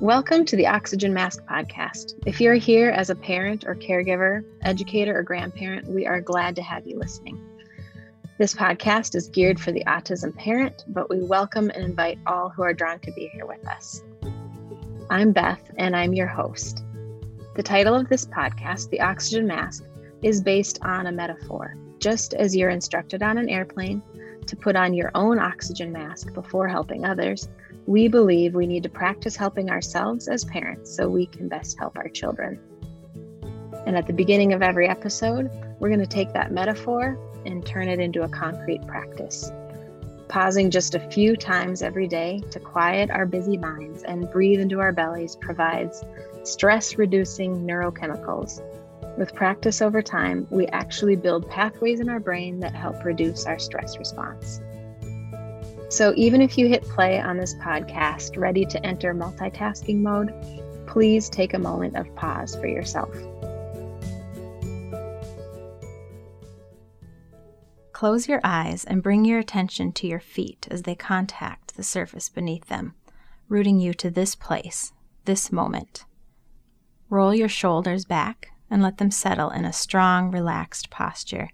Welcome to the Oxygen Mask Podcast. If you're here as a parent or caregiver, educator, or grandparent, we are glad to have you listening. This podcast is geared for the autism parent, but we welcome and invite all who are drawn to be here with us. I'm Beth, and I'm your host. The title of this podcast, The Oxygen Mask, is based on a metaphor. Just as you're instructed on an airplane to put on your own oxygen mask before helping others, we believe we need to practice helping ourselves as parents so we can best help our children. And at the beginning of every episode, we're going to take that metaphor and turn it into a concrete practice. Pausing just a few times every day to quiet our busy minds and breathe into our bellies provides stress reducing neurochemicals. With practice over time, we actually build pathways in our brain that help reduce our stress response. So, even if you hit play on this podcast ready to enter multitasking mode, please take a moment of pause for yourself. Close your eyes and bring your attention to your feet as they contact the surface beneath them, rooting you to this place, this moment. Roll your shoulders back and let them settle in a strong, relaxed posture.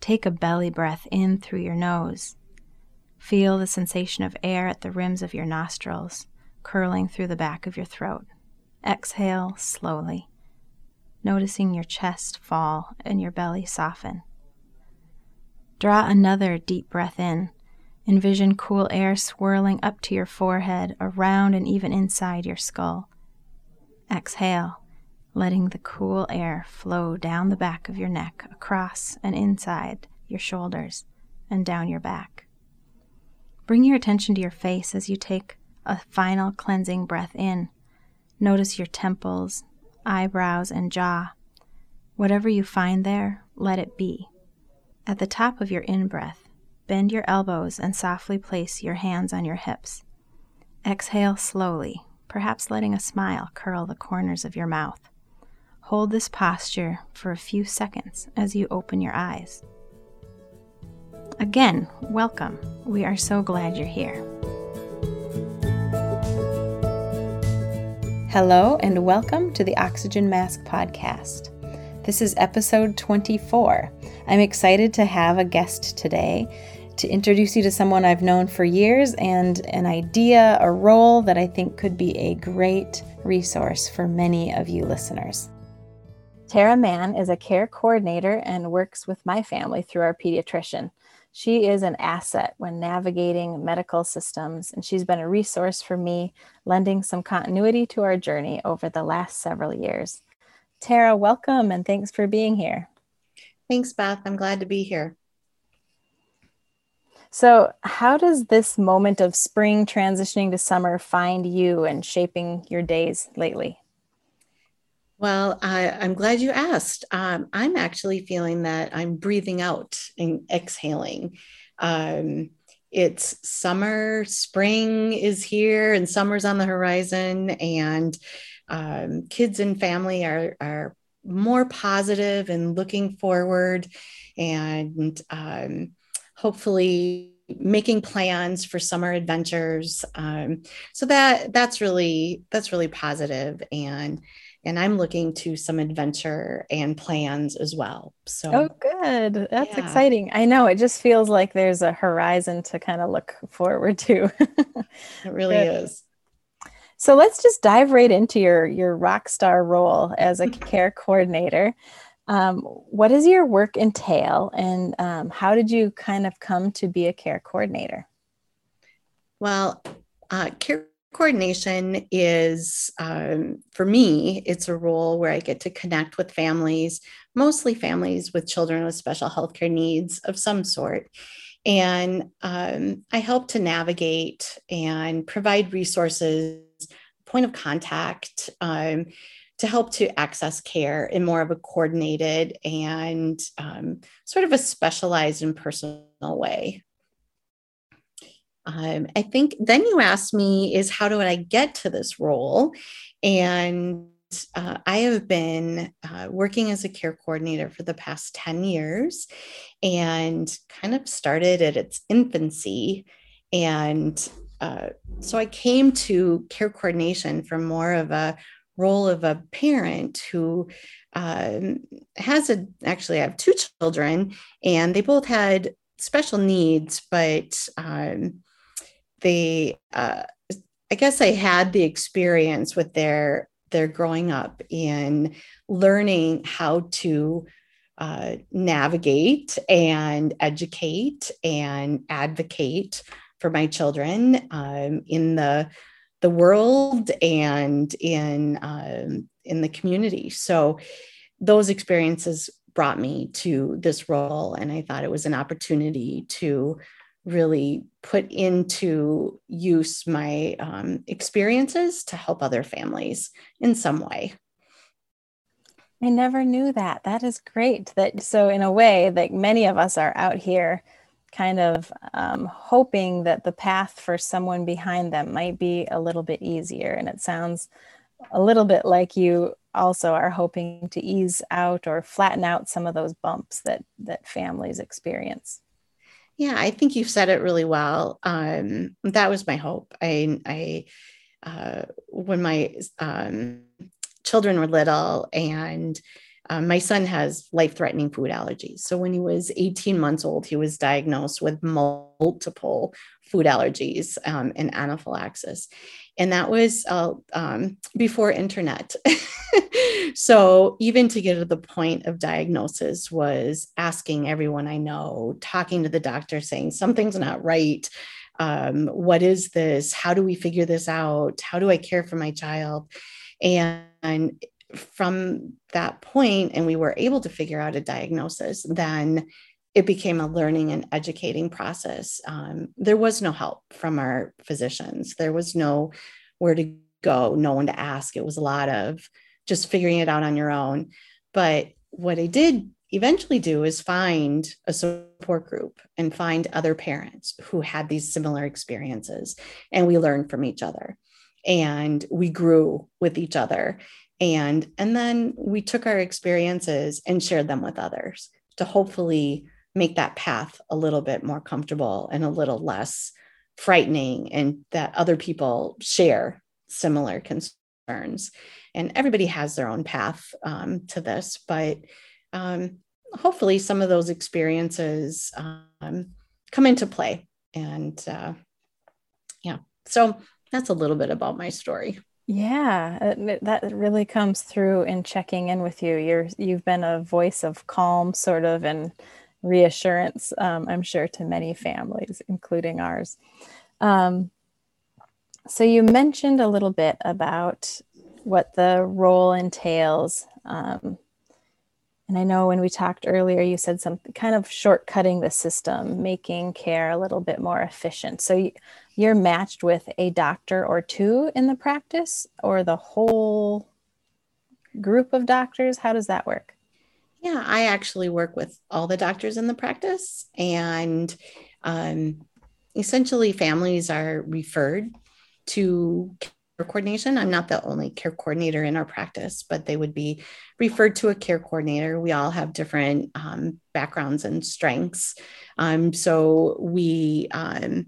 Take a belly breath in through your nose Feel the sensation of air at the rims of your nostrils, curling through the back of your throat. Exhale slowly, noticing your chest fall and your belly soften. Draw another deep breath in. Envision cool air swirling up to your forehead, around, and even inside your skull. Exhale, letting the cool air flow down the back of your neck, across and inside your shoulders, and down your back. Bring your attention to your face as you take a final cleansing breath in. Notice your temples, eyebrows, and jaw. Whatever you find there, let it be. At the top of your in breath, bend your elbows and softly place your hands on your hips. Exhale slowly, perhaps letting a smile curl the corners of your mouth. Hold this posture for a few seconds as you open your eyes. Again, welcome. We are so glad you're here. Hello, and welcome to the Oxygen Mask Podcast. This is episode 24. I'm excited to have a guest today to introduce you to someone I've known for years and an idea, a role that I think could be a great resource for many of you listeners. Tara Mahin is a care coordinator and works with my family through our pediatrician. She is an asset when navigating medical systems, and she's been a resource for me, lending some continuity to our journey over the last several years. Tara, welcome and thanks for being here. Thanks, Beth. I'm glad to be here. So, how does this moment of spring transitioning to summer find you and shaping your days lately? Well, I, am glad you asked. Um, I'm actually feeling that I'm breathing out and exhaling. Um, it's summer, spring is here, and summer's on the horizon, and um, kids and family are, are more positive and looking forward, and um, hopefully making plans for summer adventures. Um, so that that's really that's really positive and and I'm looking to some adventure and plans as well. So, oh, good. That's yeah. exciting. I know it just feels like there's a horizon to kind of look forward to. it really good. is. So let's just dive right into your your rock star role as a care coordinator. Um, what does your work entail, and um, how did you kind of come to be a care coordinator? Well, uh, care coordination is um, for me it's a role where i get to connect with families mostly families with children with special healthcare needs of some sort. And um, i help to navigate and provide resources point of contact um, to help to access care in more of a coordinated and um, sort of a specialized and personal way um, I think then you asked me is how do I get to this role? And uh, I have been uh, working as a care coordinator for the past 10 years and kind of started at its infancy. And uh, so I came to care coordination from more of a role of a parent who um, has a actually I have two children and they both had special needs, but um, they uh, I guess I had the experience with their their growing up in learning how to uh, navigate and educate and advocate for my children um, in the the world and in um, in the community. So those experiences brought me to this role, and I thought it was an opportunity to really put into use my um, experiences to help other families in some way. I never knew that. That is great. That so in a way that many of us are out here kind of um, hoping that the path for someone behind them might be a little bit easier. And it sounds a little bit like you also are hoping to ease out or flatten out some of those bumps that that families experience. Yeah, I think you've said it really well. Um, that was my hope. I, I, uh, when my um, children were little and um, my son has life threatening food allergies. So when he was 18 months old, he was diagnosed with multiple food allergies um, and anaphylaxis. And that was uh, um, before internet. so even to get to the point of diagnosis was asking everyone I know, talking to the doctor, saying something's not right. Um, what is this? How do we figure this out? How do I care for my child? And from that point and we were able to figure out a diagnosis then it became a learning and educating process. Um, there was no help from our physicians. There was no where to go no one to ask. It was a lot of just figuring it out on your own. But what i did eventually do is find a support group and find other parents who had these similar experiences and we learned from each other. And we grew with each other. And and then we took our experiences and shared them with others to hopefully make that path a little bit more comfortable and a little less frightening and that other people share similar concerns. And everybody has their own path um, to this but um, hopefully some of those experiences um, come into play and uh, yeah. So that's a little bit about my story. Yeah, that really comes through in checking in with you. You're you've been a voice of calm, sort of, and reassurance. Um, I'm sure to many families, including ours. Um, so you mentioned a little bit about what the role entails. Um, and I know when we talked earlier, you said something kind of shortcutting the system, making care a little bit more efficient. So you're matched with a doctor or two in the practice or the whole group of doctors? How does that work? Yeah, I actually work with all the doctors in the practice. And um, essentially, families are referred to care coordination. I'm not the only care coordinator in our practice, but they would be referred to a care coordinator. We all have different um, backgrounds and strengths. Um, so we um,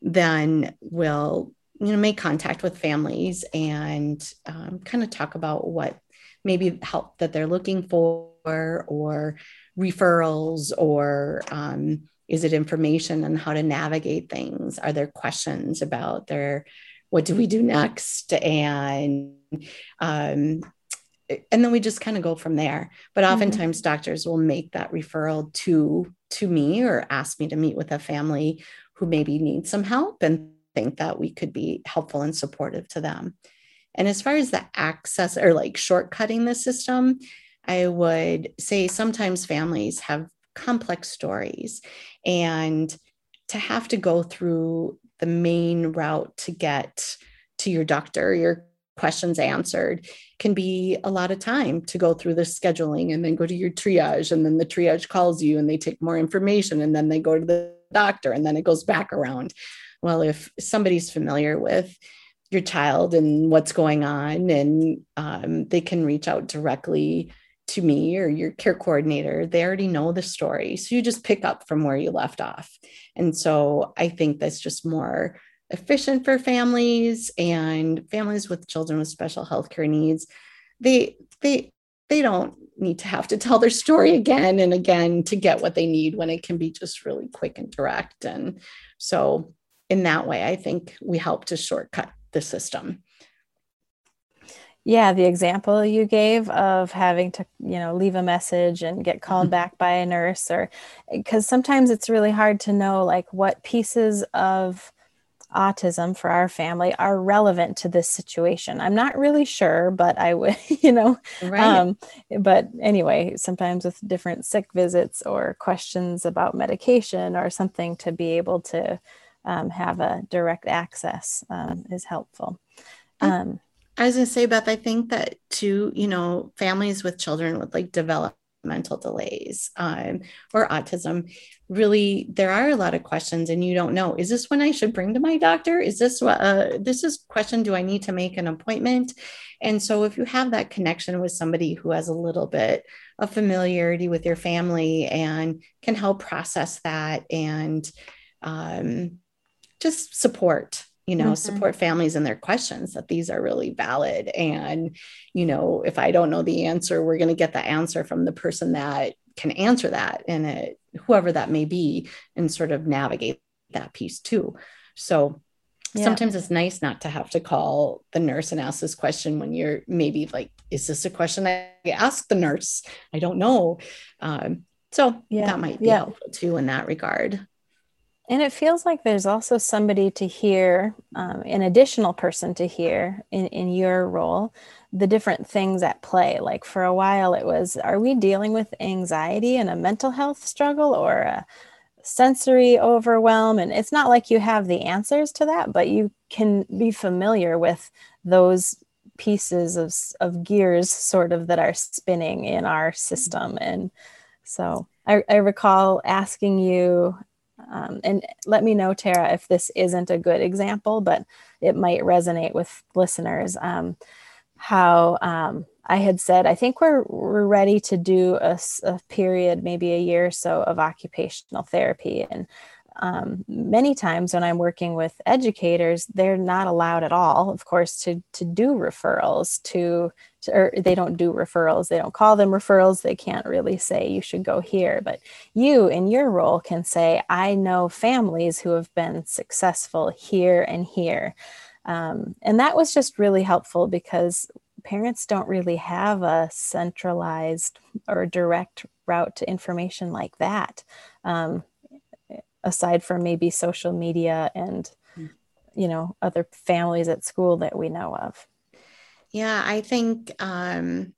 then will you know make contact with families and um, kind of talk about what maybe help that they're looking for or referrals or um, is it information on how to navigate things are there questions about their what do we do next and um, and then we just kind of go from there but mm-hmm. oftentimes mm-hmm. doctors will make that referral to to me or ask me to meet with a family who maybe need some help and think that we could be helpful and supportive to them and as far as the access or like shortcutting the system i would say sometimes families have complex stories and to have to go through the main route to get to your doctor, your questions answered can be a lot of time to go through the scheduling and then go to your triage and then the triage calls you and they take more information and then they go to the doctor and then it goes back around. Well if somebody's familiar with your child and what's going on and um, they can reach out directly to me or your care coordinator they already know the story. So you just pick up from where you left off. And so i think that's just more efficient for families and families with children with special health care needs. They they they don't need to have to tell their story again and again to get what they need when it can be just really quick and direct. And so in that way i think we help to shortcut the system yeah the example you gave of having to you know leave a message and get called mm-hmm. back by a nurse or because sometimes it's really hard to know like what pieces of autism for our family are relevant to this situation. I'm not really sure, but I would, you know, right. um, but anyway, sometimes with different sick visits or questions about medication or something to be able to um, have a direct access um, is helpful. Um, I was going to say, Beth, I think that too, you know, families with children with like developmental delays um, or autism really there are a lot of questions and you don't know is this one i should bring to my doctor? Is this what uh, this is question do i need to make an appointment? And so if you have that connection with somebody who has a little bit of familiarity with your family and can help process that and um, just support you know mm-hmm. support families in their questions that these are really valid and you know if i don't know the answer we're going to get the answer from the person that can answer that and it, whoever that may be and sort of navigate that piece too so yeah. sometimes it's nice not to have to call the nurse and ask this question when you're maybe like is this a question i ask the nurse i don't know um, so yeah. that might be yeah. helpful too in that regard and it feels like there's also somebody to hear, um, an additional person to hear in, in your role, the different things at play. Like for a while, it was are we dealing with anxiety and a mental health struggle or a sensory overwhelm? And it's not like you have the answers to that, but you can be familiar with those pieces of, of gears sort of that are spinning in our system. And so I, I recall asking you um, and let me know, Tara, if this isn't a good example, but it might resonate with listeners. Um, how um, I had said, I think we're, we're ready to do a, a, period, maybe a year or so of occupational therapy. And um, many times when I'm working with educators, they're not allowed at all, of course, to to do referrals to, to, or they don't do referrals. They don't call them referrals. They can't really say you should go here. But you, in your role, can say, I know families who have been successful here and here. Um, and that was just really helpful because parents don't really have a centralized or direct route to information like that. Um, aside from maybe social media and hmm. you know other families at school that we know of yeah i think um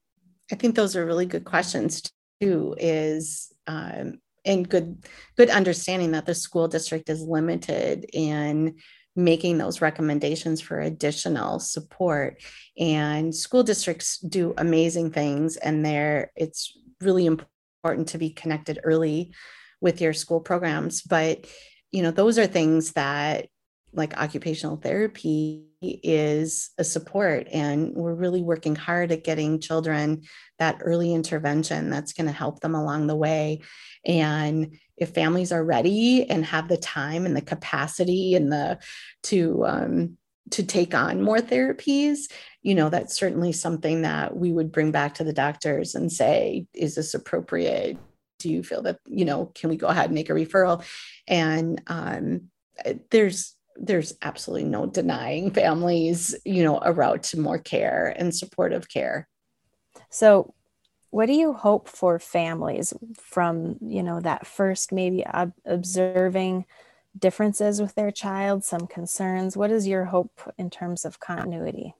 i think those are really good questions too is um and good good understanding that the school district is limited in making those recommendations for additional support and school districts do amazing things and there it's really important to be connected early with your school programs but you know those are things that like occupational therapy is a support and we're really working hard at getting children that early intervention that's going to help them along the way. And if families are ready and have the time and the capacity and the to um, to take on more therapies you know that's certainly something that we would bring back to the doctors and say is this appropriate do you feel that you know can we go ahead and make a referral? And um, there's there's absolutely no denying families you know a route to more care and supportive care. So what do you hope for families from you know that first maybe ob- observing differences with their child some concerns? What is your hope in terms of continuity?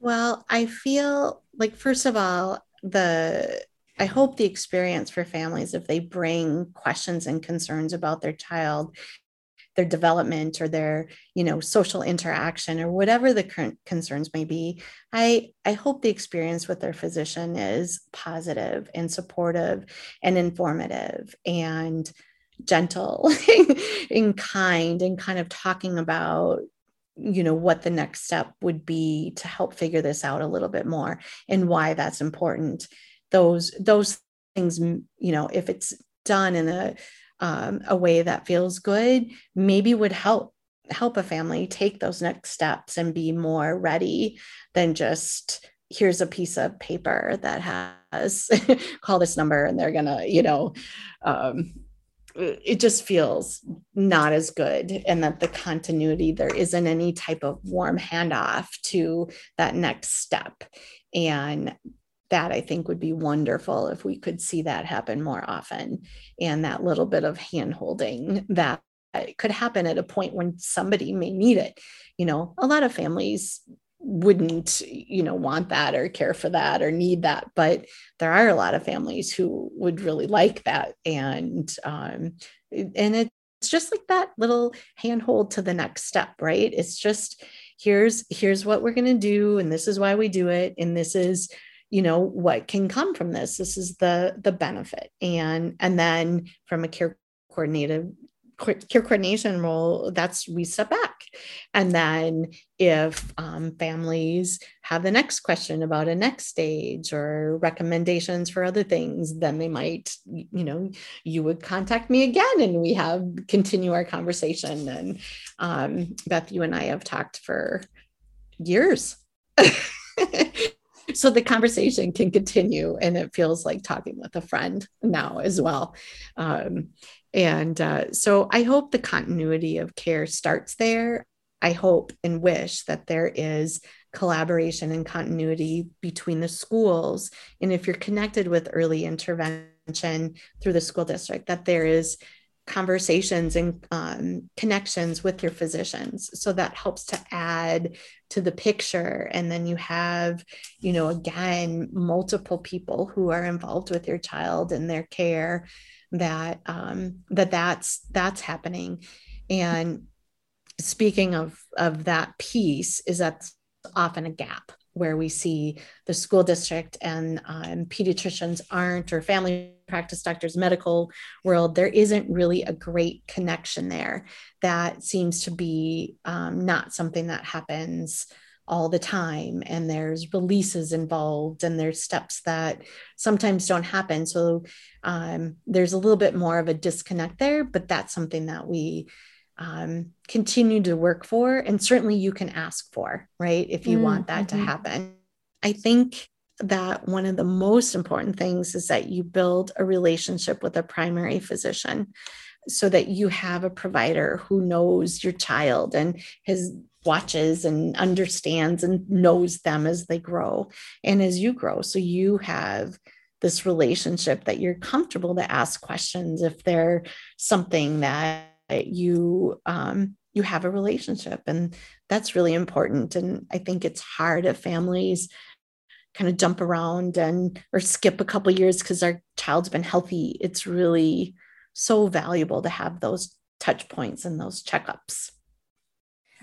Well i feel like first of all the I hope the experience for families, if they bring questions and concerns about their child, their development or their, you know, social interaction or whatever the current concerns may be, I, I hope the experience with their physician is positive and supportive and informative and gentle and kind and kind of talking about you know what the next step would be to help figure this out a little bit more and why that's important those those things you know if it's done in a um, a way that feels good maybe would help help a family take those next steps and be more ready than just here's a piece of paper that has call this number and they're gonna you know um, it just feels not as good and that the continuity there isn't any type of warm handoff to that next step. And that i think would be wonderful if we could see that happen more often. And that little bit of hand holding that could happen at a point when somebody may need it. You know a lot of families wouldn't you know want that or care for that or need that but there are a lot of families who would really like that. And um and it's just like that little handhold to the next step right? It's just here's here's what we're going to do and this is why we do it and this is you know what can come from this this is the the benefit and and then from a care coordinator care coordination role, that's we step back. And then if um, families have the next question about a next stage or recommendations for other things, then they might, you know, you would contact me again and we have continue our conversation. And um, Beth, you and I have talked for years. so the conversation can continue and it feels like talking with a friend now as well um, and uh, so I hope the continuity of care starts there. I hope and wish that there is collaboration and continuity between the schools. And if you're connected with early intervention through the school district, that there is conversations and um, connections with your physicians so that helps to add to the picture. And then you have you know again multiple people who are involved with your child and their care that um, that that's that's happening. And speaking of of that piece is that's often a gap where we see the school district and um, pediatricians aren't or family practice doctors medical world there isn't really a great connection there. That seems to be um, not something that happens all the time and there's releases involved and there's steps that sometimes don't happen. So um, there's a little bit more of a disconnect there but that's something that we um, continue to work for and certainly you can ask for right if you mm-hmm. want that to mm-hmm. happen i think that one of the most important things is that you build a relationship with a primary physician so that you have a provider who knows your child and has watches and understands and knows them as they grow and as you grow. So you have this relationship that you're comfortable to ask questions if they're something that you um, you have a relationship and that's really important and i think it's hard if families kind of jump around and or skip a couple years because our child's been healthy it's really so valuable to have those touch points and those checkups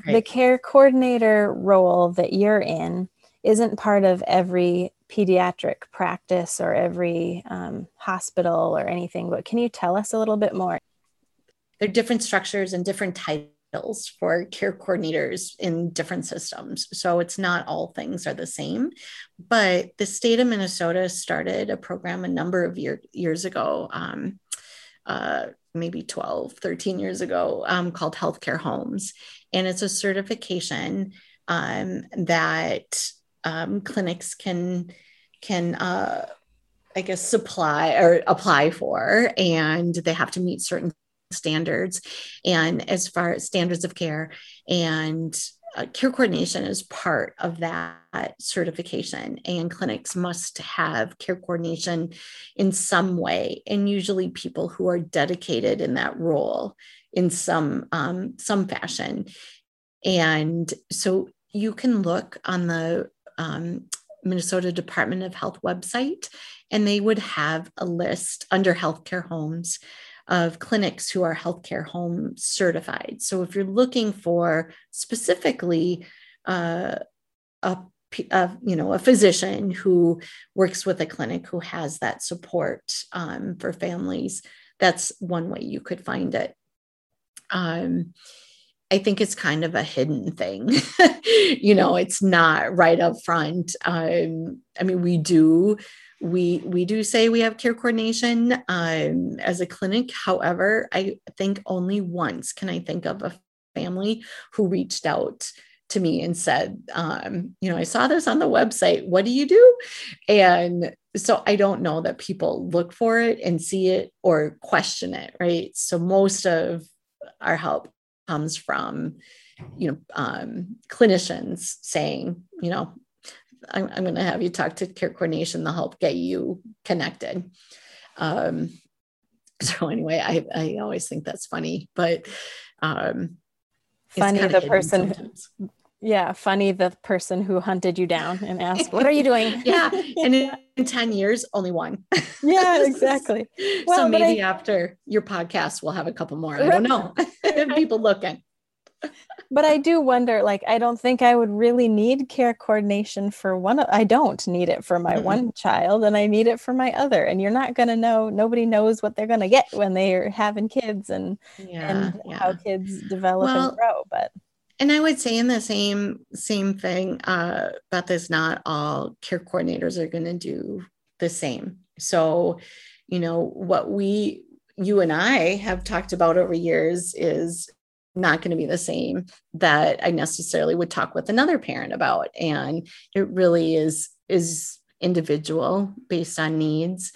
Right. The care coordinator role that you're in isn't part of every pediatric practice or every um, hospital or anything, but can you tell us a little bit more? There are different structures and different titles for care coordinators in different systems. So it's not all things are the same. But the state of Minnesota started a program a number of year, years ago. Um, uh, maybe 12, 13 years ago um, called Healthcare Homes. And it's a certification um, that um, clinics can, can uh, I guess, supply or apply for, and they have to meet certain standards. And as far as standards of care and uh, care coordination is part of that certification, and clinics must have care coordination in some way, and usually people who are dedicated in that role in some um, some fashion. And so you can look on the um, Minnesota Department of Health website, and they would have a list under healthcare homes of clinics who are healthcare home certified. So if you're looking for specifically uh, a, a, you know a physician who works with a clinic who has that support um, for families, that's one way you could find it. Um, I think it's kind of a hidden thing. you know, it's not right up front. Um, I mean, we do we we do say we have care coordination um, as a clinic. However, I think only once can I think of a family who reached out to me and said, um, you know, I saw this on the website. What do you do? And so I don't know that people look for it and see it or question it, right? So most of our help comes from, you know, um, clinicians saying, you know, I'm, I'm going to have you talk to care coordination. They'll help get you connected. Um, so anyway, I, I always think that's funny, but um, funny the person sometimes. Yeah funny the person who hunted you down and asked what are you doing? Yeah and in, in 10 years only one. Yeah exactly. Well, so maybe I, after your podcast we'll have a couple more. I don't know. People looking but i do wonder like i don't think i would really need care coordination for one i don't need it for my mm-hmm. one child and i need it for my other and you're not going to know nobody knows what they're going to get when they're having kids and yeah, and yeah. how kids develop well, and grow but and I would say in the same same thing, uh, Beth is not all care coordinators are going to do the same. So, you know, what we, you and I have talked about over years is not going to be the same that I necessarily would talk with another parent about. And it really is is individual based on needs.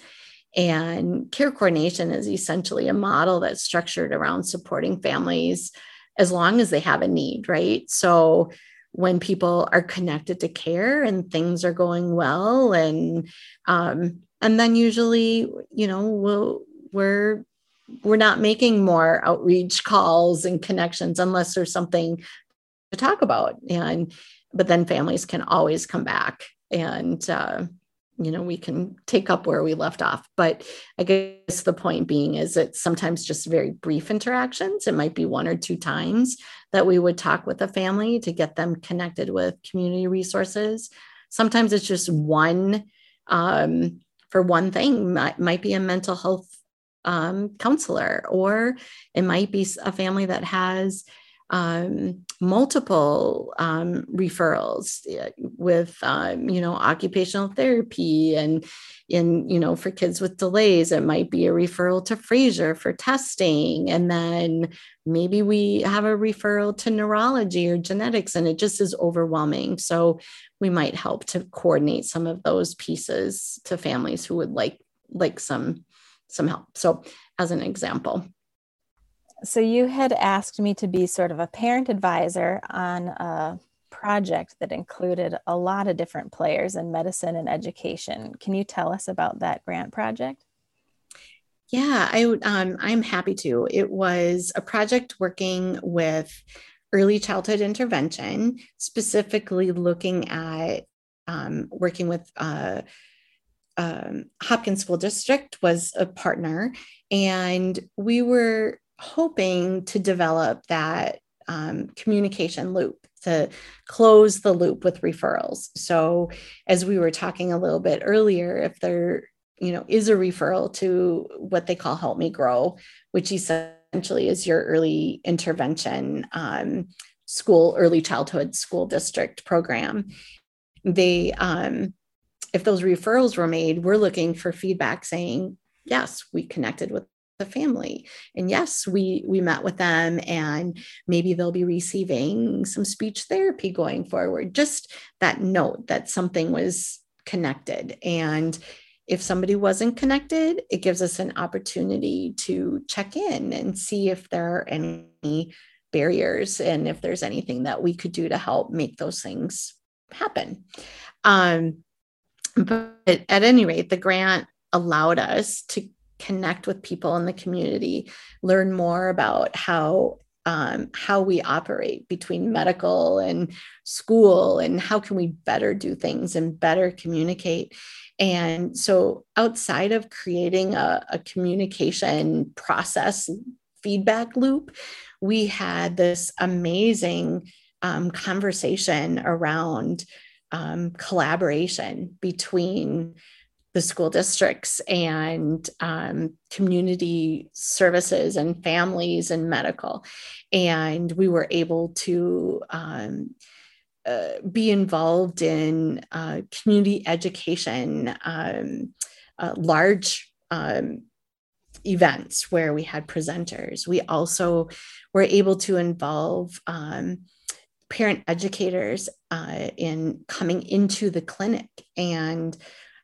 And care coordination is essentially a model that's structured around supporting families as long as they have a need, right? So when people are connected to care and things are going well and um, and then usually you know we'll we're we're not making more outreach calls and connections unless there's something to talk about. And but then families can always come back and uh, you know we can take up where we left off. But i guess the point being is it's sometimes just very brief interactions it might be one or two times that we would talk with a family to get them connected with community resources. Sometimes it's just one um, for one thing might, might be a mental health um, counselor or it might be a family that has um, multiple um, referrals with um, you know occupational therapy and in you know for kids with delays it might be a referral to Fraser for testing and then maybe we have a referral to neurology or genetics and it just is overwhelming. So we might help to coordinate some of those pieces to families who would like like some some help so as an example so you had asked me to be sort of a parent advisor on a project that included a lot of different players in medicine and education. Can you tell us about that grant project? Yeah, I, um, I'm happy to. It was a project working with early childhood intervention, specifically looking at um, working with uh, um, Hopkins School District was a partner, and we were hoping to develop that um, communication loop to close the loop with referrals. So, as we were talking a little bit earlier, if there you know is a referral to what they call Help Me Grow, which essentially is your early intervention um, school, early childhood school district program, they um, if those referrals were made, we're looking for feedback saying, yes, we connected with the family. And yes we we met with them and maybe they'll be receiving some speech therapy going forward. Just that note that something was connected. And if somebody wasn't connected it gives us an opportunity to check in and see if there are any barriers and if there's anything that we could do to help make those things happen. Um, but at any rate the grant allowed us to connect with people in the community, learn more about how um, how we operate between medical and school and how can we better do things and better communicate. And so outside of creating a, a communication process feedback loop we had this amazing um, conversation around um, collaboration between the school districts and um, community services and families and medical. And we were able to um, uh, be involved in uh, community education, um, uh, large um, events where we had presenters. We also were able to involve um, parent educators uh, in coming into the clinic and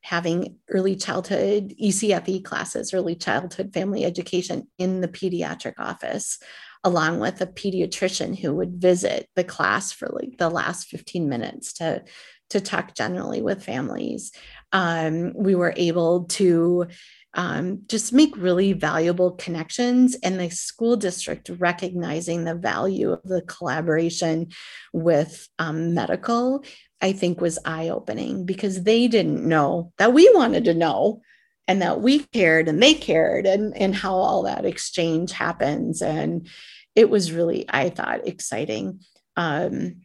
having early childhood ECFE classes, early childhood family education in the pediatric office, along with a pediatrician who would visit the class for like the last 15 minutes to, to talk generally with families. Um, we were able to um, just make really valuable connections and the school district recognizing the value of the collaboration with um, medical i think was eye-opening because they didn't know that we wanted to know and that we cared and they cared and, and how all that exchange happens. And it was really i thought exciting. Um,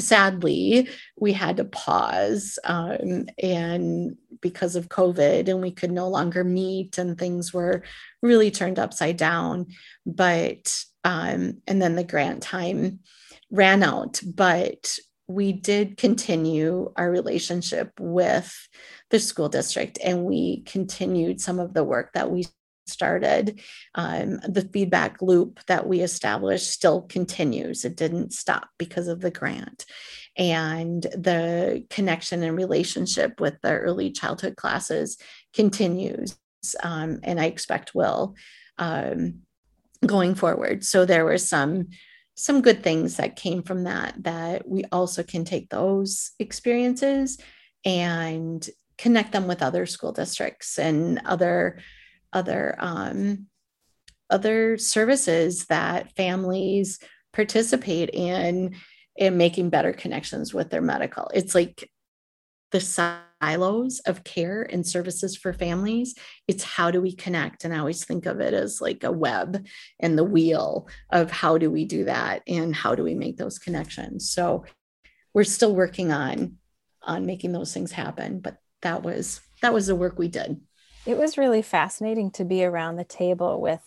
sadly, we had to pause um, and because of COVID, and we could no longer meet, and things were really turned upside down. But um, and then the grant time ran out, but we did continue our relationship with the school district and we continued some of the work that we started. Um, the feedback loop that we established still continues. It didn't stop because of the grant. And the connection and relationship with the early childhood classes continues, um, and I expect will um, going forward. So there were some some good things that came from that that we also can take those experiences and connect them with other school districts and other other um, other services that families participate in in making better connections with their medical. It's like the silos of care and services for families. It's how do we connect? And I always think of it as like a web and the wheel of how do we do that and how do we make those connections. So we're still working on on making those things happen, but that was that was the work we did. It was really fascinating to be around the table with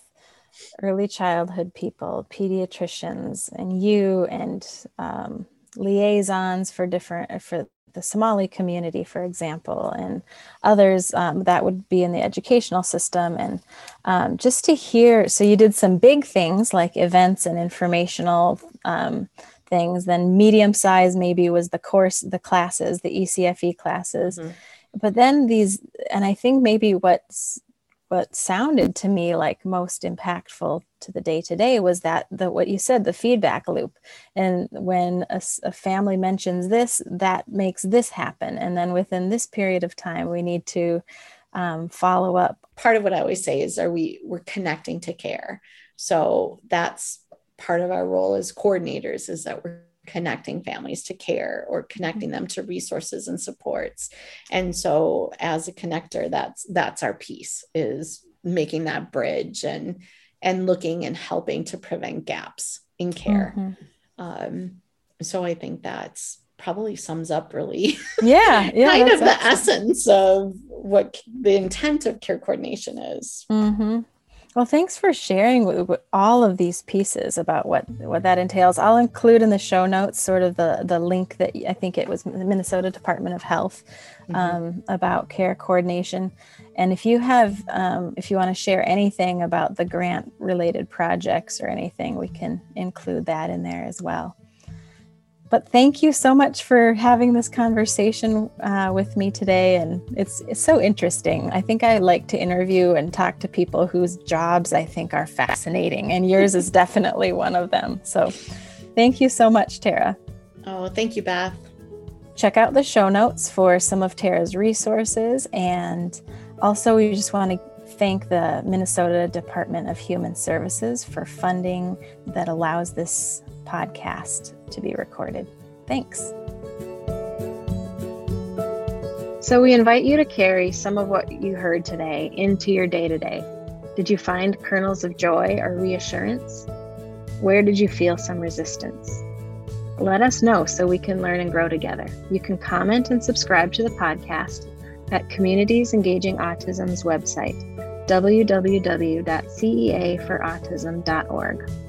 early childhood people, pediatricians, and you, and um, liaisons for different for the Somali community, for example, and others um, that would be in the educational system, and um, just to hear. So you did some big things like events and informational um, things. Then medium size maybe was the course, the classes, the ECFE classes. Mm-hmm but then these and i think maybe what's what sounded to me like most impactful to the day to day was that the what you said the feedback loop. And when a, a, family mentions this that makes this happen. And then within this period of time we need to um, follow up. Part of what i always say is are we we're connecting to care. So that's part of our role as coordinators is that we're connecting families to care or connecting them to resources and supports. And so as a connector that's that's our piece is making that bridge and and looking and helping to prevent gaps in care. Mm-hmm. um, so i think that's probably sums up really yeah, yeah kind of the essence of what the intent of care coordination is. Mm-hmm. Well, thanks for sharing all of these pieces about what what that entails. I'll include in the show notes sort of the the link that I think it was the Minnesota Department of Health mm-hmm. um, about care coordination. And if you have, um, if you want to share anything about the grant related projects or anything, we can include that in there as well. But thank you so much for having this conversation uh, with me today. And it's, it's so interesting. I think I like to interview and talk to people whose jobs I think are fascinating, and yours is definitely one of them. So thank you so much, Tara. Oh, thank you, Beth. Check out the show notes for some of Tara's resources. And also, we just want to thank the Minnesota Department of Human Services for funding that allows this podcast to be recorded. Thanks. So, we invite you to carry some of what you heard today into your day to day. Did you find kernels of joy or reassurance? Where did you feel some resistance? Let us know so we can learn and grow together. You can comment and subscribe to the podcast at Communities Engaging Autism's website, www.ceaforautism.org.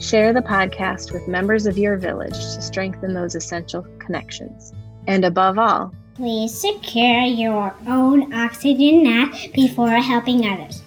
Share the podcast with members of your village to strengthen those essential connections. And above all, please secure your own oxygen mask before helping others.